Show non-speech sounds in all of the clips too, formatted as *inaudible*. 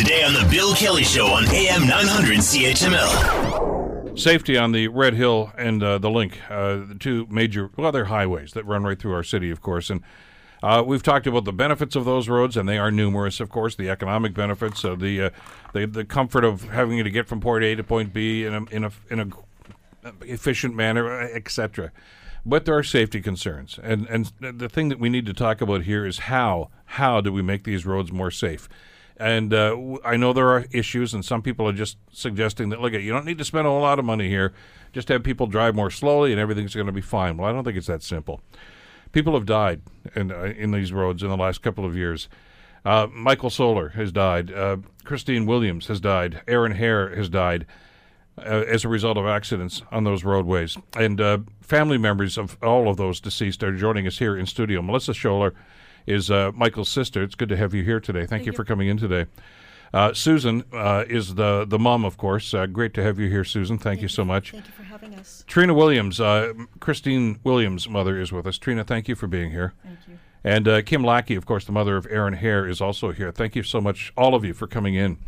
Today on The Bill Kelly Show on AM 900 CHML. Safety on the Red Hill and uh, the Linc, uh, the two major, well, they're highways that run right through our city, of course. And uh, we've talked about the benefits of those roads, and they are numerous, of course. The economic benefits, of the, uh, the the comfort of having to get from point A to point B in a in a in a efficient manner, etc. But there are safety concerns, and and the thing that we need to talk about here is how how do we make these roads more safe? And uh, I know there are issues, and some people are just suggesting that look, you don't need to spend a whole lot of money here. Just have people drive more slowly, and everything's going to be fine. Well, I don't think it's that simple. People have died in uh, in these roads in the last couple of years. Uh, Michael Scholler has died. Uh, Christine Williams has died. Aaron Hare has died uh, as a result of accidents on those roadways. And uh, family members of all of those deceased are joining us here in studio. Melissa Scholler is uh, Michael's sister. It's good to have you here today. Thank, Thank you, you, for coming in today. Uh, Susan uh, is the the mom, of course. Uh, great to have you here, Susan. Thank, Thank you so much. Thank you for having us. Trina Williams, uh, Christine Williams' mother, is with us. Trina, thank you for being here. Thank you. And uh, Kim Lackey, of course, the mother of Aaron Hare, is also here. Thank you so much, all of you, for coming in,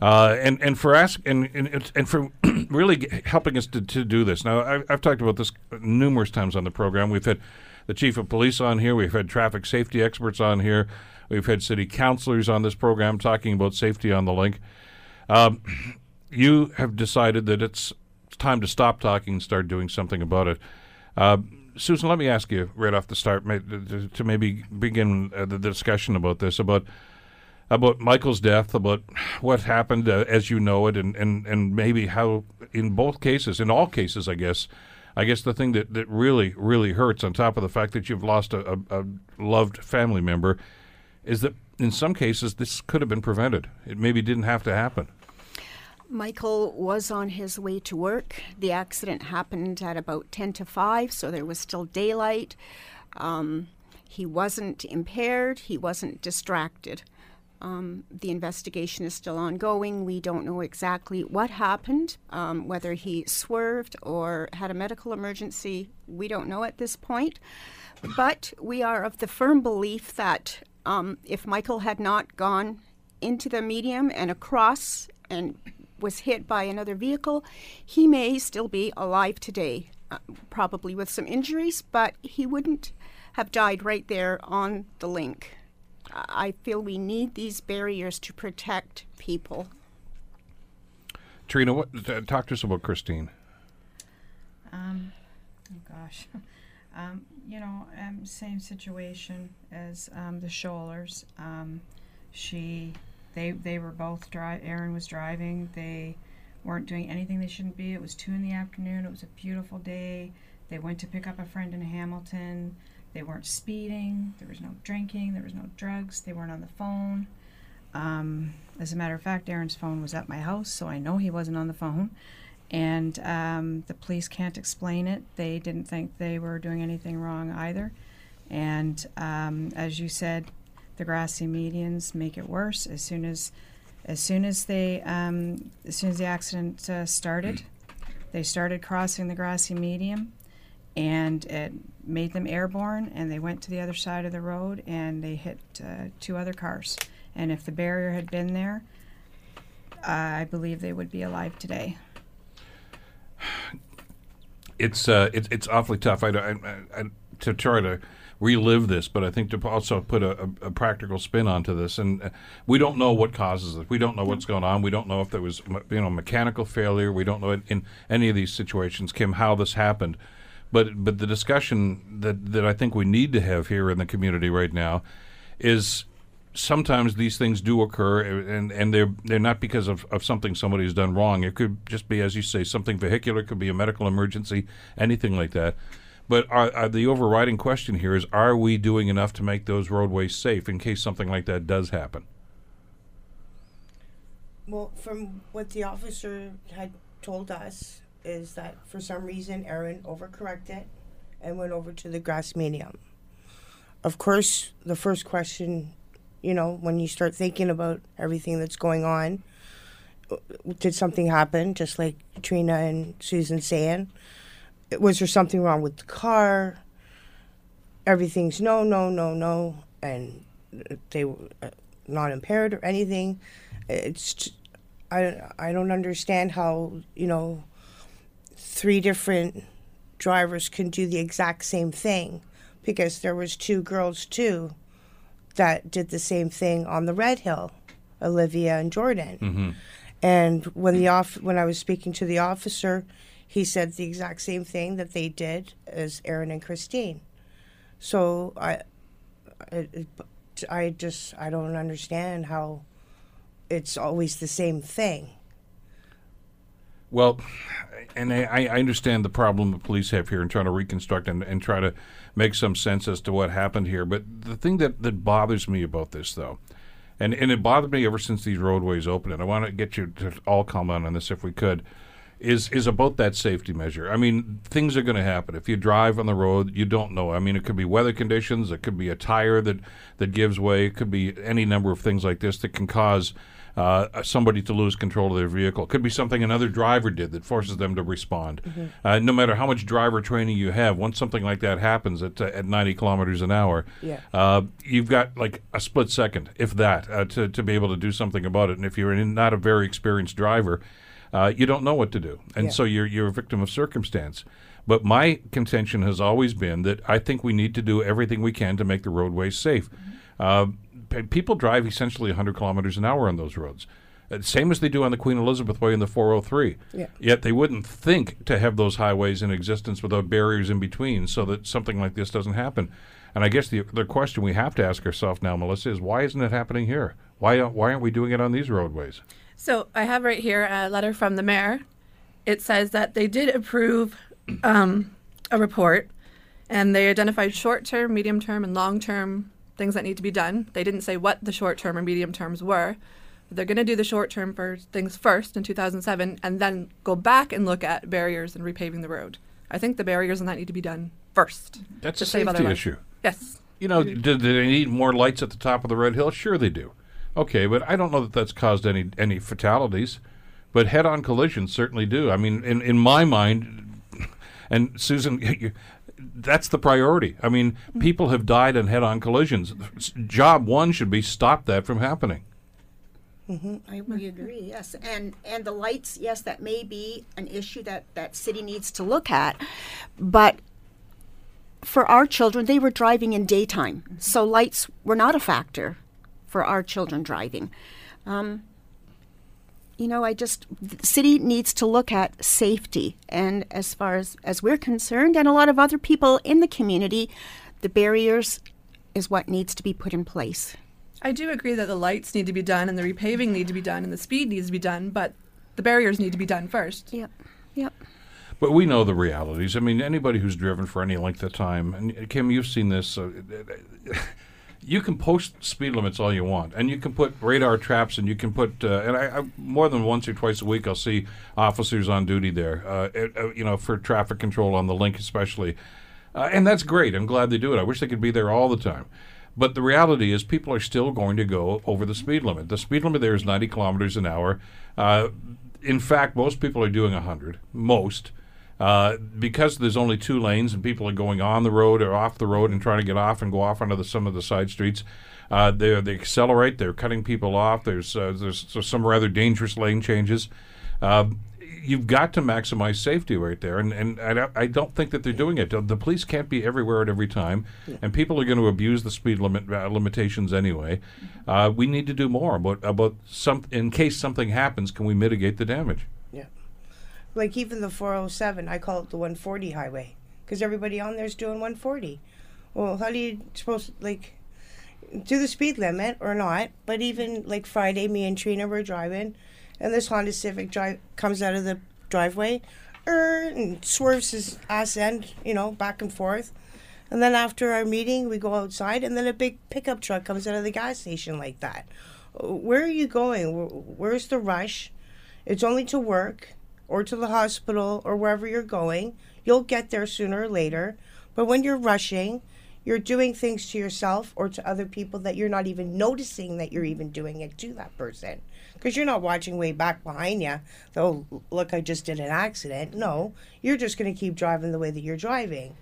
uh, and and for ask and and, and for *clears throat* really helping us to, to do this. Now, I've, I've talked about this numerous times on the program. We've had the chief of police on here. We've had traffic safety experts on here. We've had city councilors on this program talking about safety on the Linc. Um, *clears throat* you have decided that it's time to stop talking and start doing something about it. Uh, Susan, let me ask you right off the start to maybe begin uh, the discussion about this about about Michael's death, about what happened uh, as you know it, and, and, and maybe how in both cases, in all cases, I guess, I guess the thing that, that really, really hurts, on top of the fact that you've lost a, a, a loved family member, is that in some cases this could have been prevented. It maybe didn't have to happen. Michael was on his way to work. The accident happened at about 10 to 5, so there was still daylight. Um, he wasn't impaired, he wasn't distracted. Um, the investigation is still ongoing. We don't know exactly what happened, um, whether he swerved or had a medical emergency. We don't know at this point. But we are of the firm belief that um, if Michael had not gone into the medium and across and was hit by another vehicle, he may still be alive today, uh, probably with some injuries, but he wouldn't have died right there on the Linc. I feel we need these barriers to protect people. Trina, what, talk to us about Christine. Um, oh gosh. *laughs* Um, you know, um, same situation as um, the Schollers. Um, she, they, they were both drive. Aaron was driving. They weren't doing anything they shouldn't be. It was two in the afternoon. It was a beautiful day. They went to pick up a friend in Hamilton. They weren't speeding. There was no drinking. There was no drugs. They weren't on the phone. Um, as a matter of fact, Aaron's phone was at my house, so I know he wasn't on the phone and um, the police can't explain it. They didn't think they were doing anything wrong either. And um, as you said, the grassy medians make it worse. As soon as, as soon as they, um, as soon as the accident uh, started, they started crossing the grassy median, and it made them airborne. And they went to the other side of the road, and they hit uh, two other cars. And if the barrier had been there, I believe they would be alive today it's uh, it, it's awfully tough. I, I, I, to try to relive this, but I think to also put a, a, a practical spin onto this, and uh, we don't know what causes it. We don't know what's going on. We don't know if there was you know mechanical failure. We don't know in, in any of these situations, Kim, how this happened. But but the discussion that that I think we need to have here in the community right now is sometimes these things do occur, and, and they're they're not because of, of something somebody's done wrong. It could just be, as you say, something vehicular. Could be a medical emergency, anything like that. But are, are the overriding question here is: Are we doing enough to make those roadways safe in case something like that does happen? Well, from what the officer had told us, is that for some reason Aaron overcorrected and went over to the grass medium. Of course, the first question you know, when you start thinking about everything that's going on, did something happen? Just like Trina and Susan saying, was there something wrong with the car? Everything's no, no, no, no, and they were uh, not impaired or anything. it's I I don't understand how you know three different drivers can do the exact same thing because there was two girls too that did the same thing on the Red Hill, Olivia and Jordan. Mm-hmm. And when the off when I was speaking to the officer, he said the exact same thing that they did as Aaron and Christine. So I, I, I just I don't understand how it's always the same thing. Well, and I, I understand the problem the police have here in trying to reconstruct and, and try to make some sense as to what happened here. But the thing that, that bothers me about this, though, and, and it bothered me ever since these roadways opened, and I want to get you to all comment on this if we could, is is about that safety measure. I mean, things are going to happen. If you drive on the road, you don't know. I mean, it could be weather conditions, it could be a tire that, that gives way, it could be any number of things like this that can cause uh, somebody to lose control of their vehicle. It could be something another driver did that forces them to respond. Uh, no matter how much driver training you have, once something like that happens at, uh, at 90 kilometers an hour, Yeah. uh, you've got like a split second, if that, uh, to, to be able to do something about it. And if you're in, not a very experienced driver, uh, you don't know what to do. And Yeah. so you're, you're a victim of circumstance. But my contention has always been that I think we need to do everything we can to make the roadways safe. Uh, p- people drive essentially 100 kilometers an hour on those roads. Uh, same as they do on the Queen Elizabeth Way and the 403. Yeah. Yet they wouldn't think to have those highways in existence without barriers in between so that something like this doesn't happen. And I guess the, the question we have to ask ourselves now, Melissa, is why isn't it happening here? Why, why aren't we doing it on these roadways? So I have right here a letter from the mayor. It says that they did approve um, a report and they identified short term, medium term, and long term things that need to be done. They didn't say what the short term or medium terms were. They're going to do the short term for things first in 2007 and then go back and look at barriers and repaving the road. I think the barriers on that need to be done first. That's a safety issue. Yes. You know, do, do they need more lights at the top of the Red Hill? Sure, they do. Okay, but I don't know that that's caused any any fatalities. But head-on collisions certainly do. I mean, in in my mind, *laughs* and Susan, *laughs* you, that's the priority. I mean, people have died in head-on collisions. Job one should be stop that from happening. I we agree, yes. And and the lights, yes, that may be an issue that that city needs to look at, but for our children, they were driving in daytime, so lights were not a factor for our children driving. Um, you know, I just the city needs to look at safety, and as far as as we're concerned, and a lot of other people in the community, the barriers is what needs to be put in place. I do agree that the lights need to be done and the repaving need to be done and the speed needs to be done, but the barriers need to be done first. Yep, yep. But we know the realities. I mean, anybody who's driven for any length of time, and Kim, you've seen this. Uh, you can post speed limits all you want, and you can put radar traps, and you can put. Uh, and I, I more than once or twice a week, I'll see officers on duty there. Uh, uh, you know, for traffic control on the Linc, especially, uh, and that's great. I'm glad they do it. I wish they could be there all the time. But the reality is, people are still going to go over the speed limit. The speed limit there is 90 kilometers an hour. Uh, in fact, most people are doing 100. Most. Uh, because there's only two lanes and people are going on the road or off the road and trying to get off and go off onto the, some of the side streets, uh, they they accelerate. They're cutting people off. There's uh, there's, there's some rather dangerous lane changes. Uh, you've got to maximize safety right there, and and I don't, I don't think that they're doing it. The police can't be everywhere at every time, and people are going to abuse the speed limit uh, limitations anyway. Uh, we need to do more about about some in case something happens. Can we mitigate the damage? Like even the 407, I call it the 140 highway because everybody on there's doing 140. Well, how do you supposed like do the speed limit or not? But even like Friday, me and Trina were driving, and this Honda Civic drive comes out of the driveway, er, and swerves his ass end, you know, back and forth. And then after our meeting, we go outside, and then a big pickup truck comes out of the gas station like that. Where are you going? Where's the rush? It's only to work or to the hospital or wherever you're going. You'll get there sooner or later. But when you're rushing, you're doing things to yourself or to other people that you're not even noticing that you're even doing it to that person. Because you're not watching way back behind you. Oh, look, I just did an accident. No, you're just going to keep driving the way that you're driving.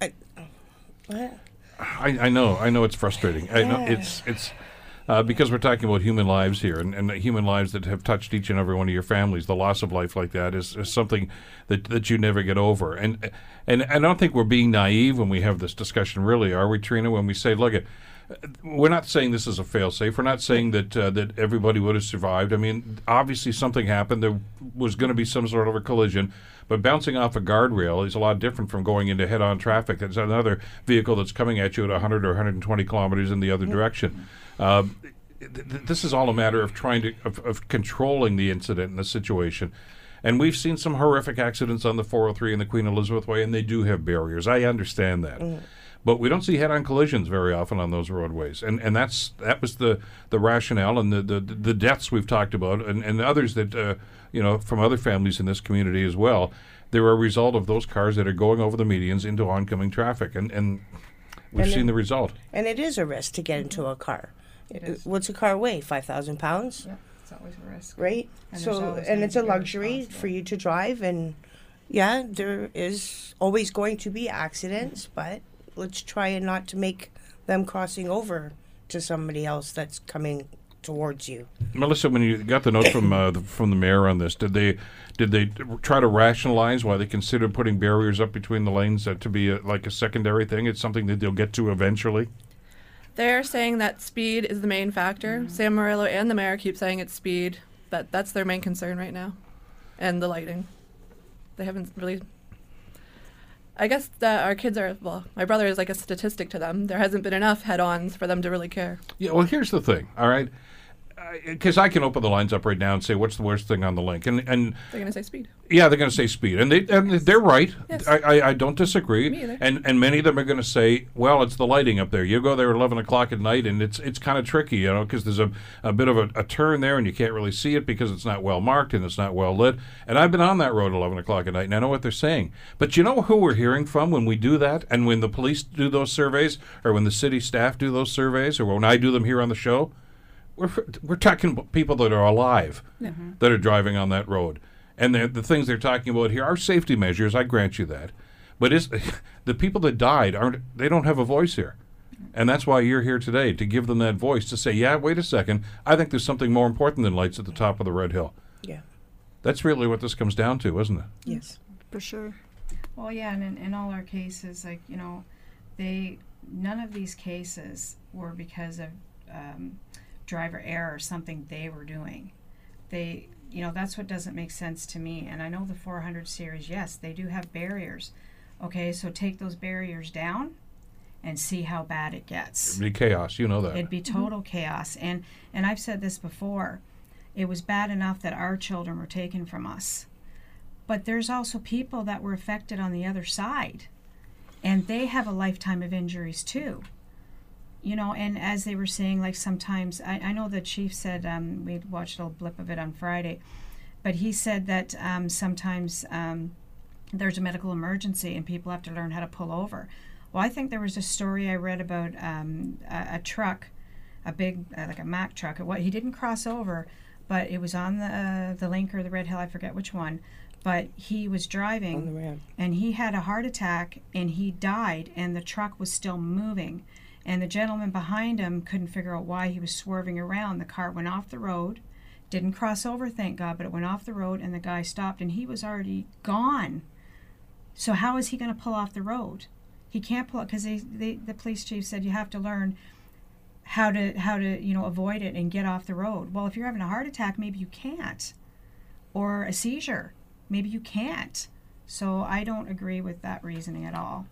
I? I, I know, I know it's frustrating. I know it's it's Uh, because we're talking about human lives here, and, and human lives that have touched each and every one of your families. The loss of life like that is, is something that, that you never get over. And and I don't think we're being naive when we have this discussion. Really, are we, Trina? When we say, "Look, at we're not saying this is a failsafe. We're not saying that uh, that everybody would have survived. I mean, obviously something happened. There was going to be some sort of a collision, but bouncing off a guardrail is a lot different from going into head-on traffic. There's another vehicle that's coming at you at 100 or 120 kilometers in the other direction. Um, th- th- this is all a matter of trying to of, of controlling the incident and the situation. And we've seen some horrific accidents on the 403 and the Queen Elizabeth Way, and they do have barriers. I understand that. But we don't see head-on collisions very often on those roadways, and and that's that was the the rationale and the the, the deaths we've talked about, and, and others that uh, you know from other families in this community as well. They're a result of those cars that are going over the medians into oncoming traffic, and and we've And seen it- the result. And it is a risk to get into a car. It is. What's a car weigh? Five thousand pounds, Yeah, it's always a risk. right? And so, and it's a luxury for you to drive, and yeah, there is always going to be accidents, but let's try and not to make them crossing over to somebody else that's coming towards you. Melissa, when you got the note from uh, the, from the mayor on this, did they did they try to rationalize why they considered putting barriers up between the lanes uh, to be a, like a secondary thing? It's something that they'll get to eventually. They're saying that speed is the main factor. Mm-hmm. Sam Merulla and the mayor keep saying it's speed, but that's their main concern right now, and the lighting. They haven't really. I guess that our kids are well. My brother is like a statistic to them. There hasn't been enough head-ons for them to really care. Yeah, well, here's the thing, all right? Because I can open the lines up right now and say, what's the worst thing on the Linc? And, and They're gonna say speed. yeah, they're going to say speed. And, they, and they're right. Yes. I, I, I don't disagree. Me either. And, and many of them are going to say, well, it's the lighting up there. You go there at 11 o'clock at night, and it's it's kind of tricky, you know, because there's a, a bit of a, a turn there, and you can't really see it because it's not well marked and it's not well lit. And I've been on that road at 11 o'clock at night, and I know what they're saying. But you know who we're hearing from when we do that, and when the police do those surveys, or when the city staff do those surveys, or when I do them here on the show? We're, we're talking about people that are alive that are driving on that road. And the, the things they're talking about here are safety measures, I grant you that. But is, *laughs* the people that died aren't, they don't have a voice here. And that's why you're here today, to give them that voice, to say, yeah, wait a second, I think there's something more important than lights at the top of the Red Hill. Yeah. That's really what this comes down to, isn't it? Yes. For sure. Well, yeah, and in, in all our cases, like you know, they none of these cases were because of um, driver error or something they were doing. They, you know, that's what doesn't make sense to me. And I know the 400 series, yes, they do have barriers. Okay, so take those barriers down, and see how bad it gets. It'd be chaos, you know that. It'd be mm-hmm. total chaos. And and I've said this before. It was bad enough that our children were taken from us. But there's also people that were affected on the other side. And they have a lifetime of injuries too. You know, and as they were saying, like sometimes I, I know the chief said um, we watched a little blip of it on Friday, but he said that um, sometimes um, there's a medical emergency and people have to learn how to pull over. Well, I think there was a story I read about um, a, a truck, a big uh, like a Mack truck. What he didn't cross over, but it was on the uh, the Linc or the Red Hill. I forget which one. But he was driving On the ramp. and he had a heart attack and he died and the truck was still moving and the gentleman behind him couldn't figure out why he was swerving around. The car went off the road didn't cross over thank god but it went off the road and the guy stopped and he was already gone. So how is he going to pull off the road? He can't pull because they, they, the police chief said you have to learn how to how to you know avoid it and get off the road. Well if you're having a heart attack maybe you can't. Or a seizure maybe you can't. So I don't agree with that reasoning at all.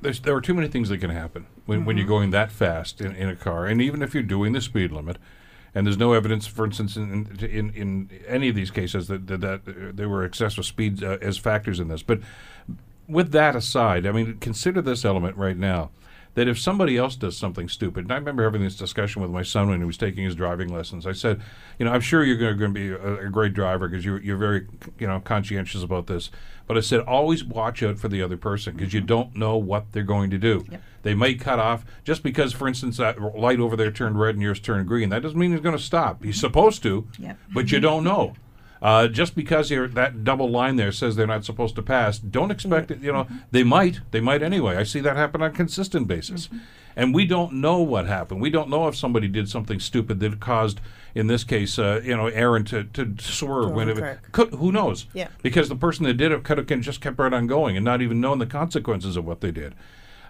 There's, there are too many things that can happen when, when you're going that fast in, in a car, and even if you're doing the speed limit, and there's no evidence, for instance, in in, in any of these cases that that, that uh, there were excessive speeds uh, as factors in this. But with that aside, I mean, consider this element right now. That if somebody else does something stupid, and I remember having this discussion with my son when he was taking his driving lessons. I said, you know, I'm sure you're going to be a, a great driver because you're, you're very, you know, conscientious about this. But I said, always watch out for the other person because you don't know what they're going to do. Yep. They may cut off just because, for instance, that light over there turned red and yours turned green. That doesn't mean he's going to stop. He's supposed to, Yep. but you don't know. *laughs* Uh, just because you're, that double line there says they're not supposed to pass, don't expect it. You know, they might. They might anyway. I see that happen on a consistent basis. And we don't know what happened. We don't know if somebody did something stupid that caused, in this case, uh, you know, Aaron to, to swerve. To when it, could, who knows? Yeah. Because the person that did it could have just kept right on going and not even known the consequences of what they did.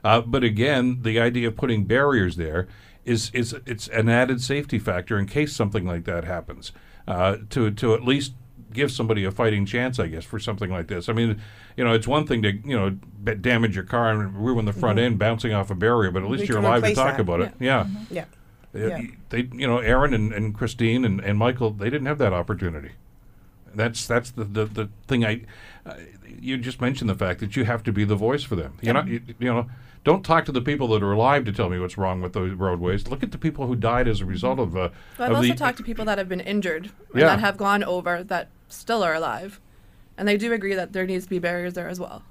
Uh, but again, the idea of putting barriers there is is it's an added safety factor in case something like that happens. Uh, to to at least give somebody a fighting chance, I guess, for something like this. I mean, you know, it's one thing to you know b- damage your car and ruin the front end bouncing off a barrier, but at least We you're alive to talk that. about it. Yeah. Yeah. Uh, Yeah. They, you know, Aaron and, and Christine and, and Michael, they didn't have that opportunity. That's that's the the, the thing. I uh, you just mentioned the fact that you have to be the voice for them. You're not, you, you know, don't talk to the people that are alive to tell me what's wrong with those roadways. Look at the people who died as a result of. Uh, But I've of also the, talked to people that have been injured and Yeah. that have gone over that still are alive. And they do agree that there needs to be barriers there as well.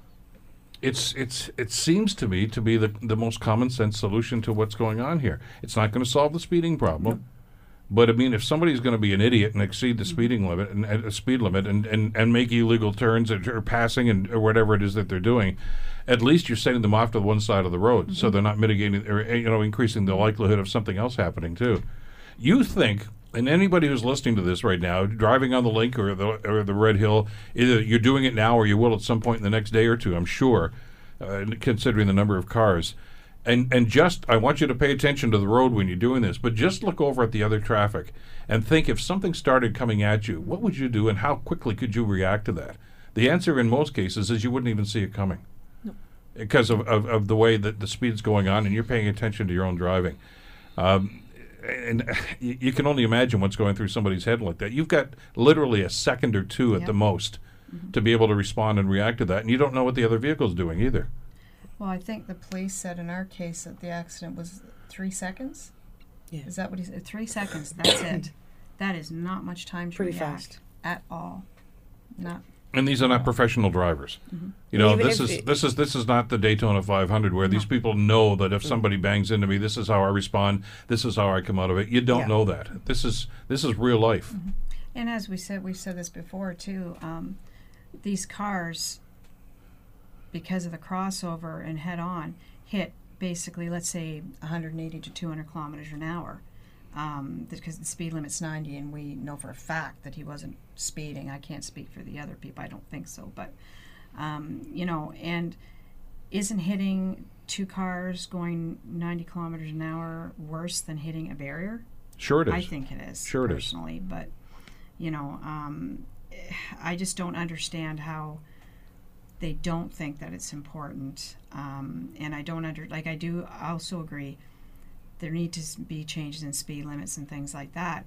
It's it's it seems to me to be the the most common sense solution to what's going on here. It's not going to solve the speeding problem. But I mean, if somebody's going to be an idiot and exceed the mm-hmm. speeding limit and, and a speed limit and, and, and make illegal turns or, or passing and or whatever it is that they're doing, at least you're sending them off to one side of the road, so mm-hmm. they're not mitigating or you know increasing the likelihood of something else happening too. You think, and anybody who's listening to this right now, driving on the Linc or the or the Red Hill, either you're doing it now or you will at some point in the next day or two. I'm sure, uh, considering the number of cars. And and just I want you to pay attention to the road when you're doing this, but just look over at the other traffic and think if something started coming at you, what would you do and how quickly could you react to that? The answer in most cases is you wouldn't even see it coming. Because of, of, of the way that the speed's going on and you're paying attention to your own driving. Um, and *sighs* you you can only imagine what's going through somebody's head like that. You've got literally a second or two at Yep. the most mm-hmm. to be able to respond and react to that, and you don't know what the other vehicle's doing either. Well, I think the police said in our case that the accident was three seconds. Yeah. Is that what he said? Three seconds. That's it. *coughs* That is not much time to Pretty react fast. at all. Not. And these are not professional drivers. Mm-hmm. You know, Even this is it- this is this is not the Daytona 500 where these people know that if mm-hmm. somebody bangs into me, this is how I respond. This is how I come out of it. You don't Yeah. know that. This is this is real life. Mm-hmm. And as we said, we've said this before too. Um, these cars, because of the crossover and head on, hit basically, let's say, 180 to 200 kilometers an hour. Um, because the speed limit's 90, and we know for a fact that he wasn't speeding. I can't speak for the other people. I don't think so, but um, you know, and isn't hitting two cars going 90 kilometers an hour worse than hitting a barrier? Sure it is. I think it is. Sure it is. personally, but you know, um, I just don't understand how they don't think that it's important, um, and I don't under like I do also agree there need to be changes in speed limits and things like that,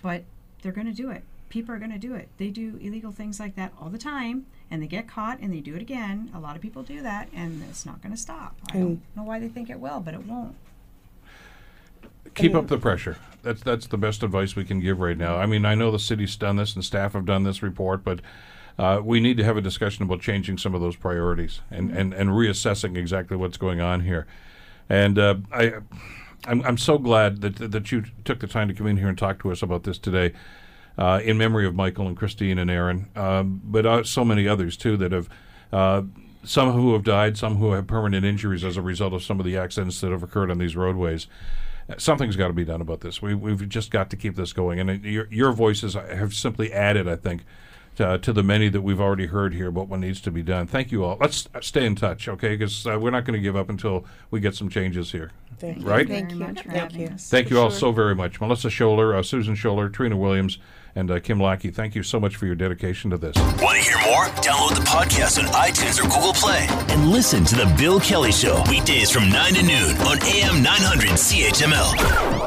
but they're going to do it. People are going to do it. They do illegal things like that all the time, and they get caught and they do it again. A lot of people do that, and it's not going to stop. I don't know why they think it will, but it won't. keep up the pressure. That's that's the best advice we can give right now. I mean, I know the city's done this and staff have done this report, but uh, we need to have a discussion about changing some of those priorities and, and, and reassessing exactly what's going on here. And uh, I, I'm, I'm so glad that that you took the time to come in here and talk to us about this today. Uh, in memory of Michael and Christine and Aaron, um, but uh, so many others too that have uh, some who have died, some who have permanent injuries as a result of some of the accidents that have occurred on these roadways. Something's got to be done about this. We, we've just got to keep this going. And your, your voices have simply added, I think, to, to the many that we've already heard here about what needs to be done. Thank you all. Let's uh, stay in touch, okay? Because uh, we're not going to give up until we get some changes here. Thank you. Right? Thank you. much for Thank you. us. Thank you all sure. so very much. Melissa Scholler, uh, Susan Scholler, Trina Williams, and uh, Kim Lackey, thank you so much for your dedication to this. Want to hear more? Download the podcast on iTunes or Google Play and listen to The Bill Kelly Show weekdays from 9 to noon on AM 900 CHML.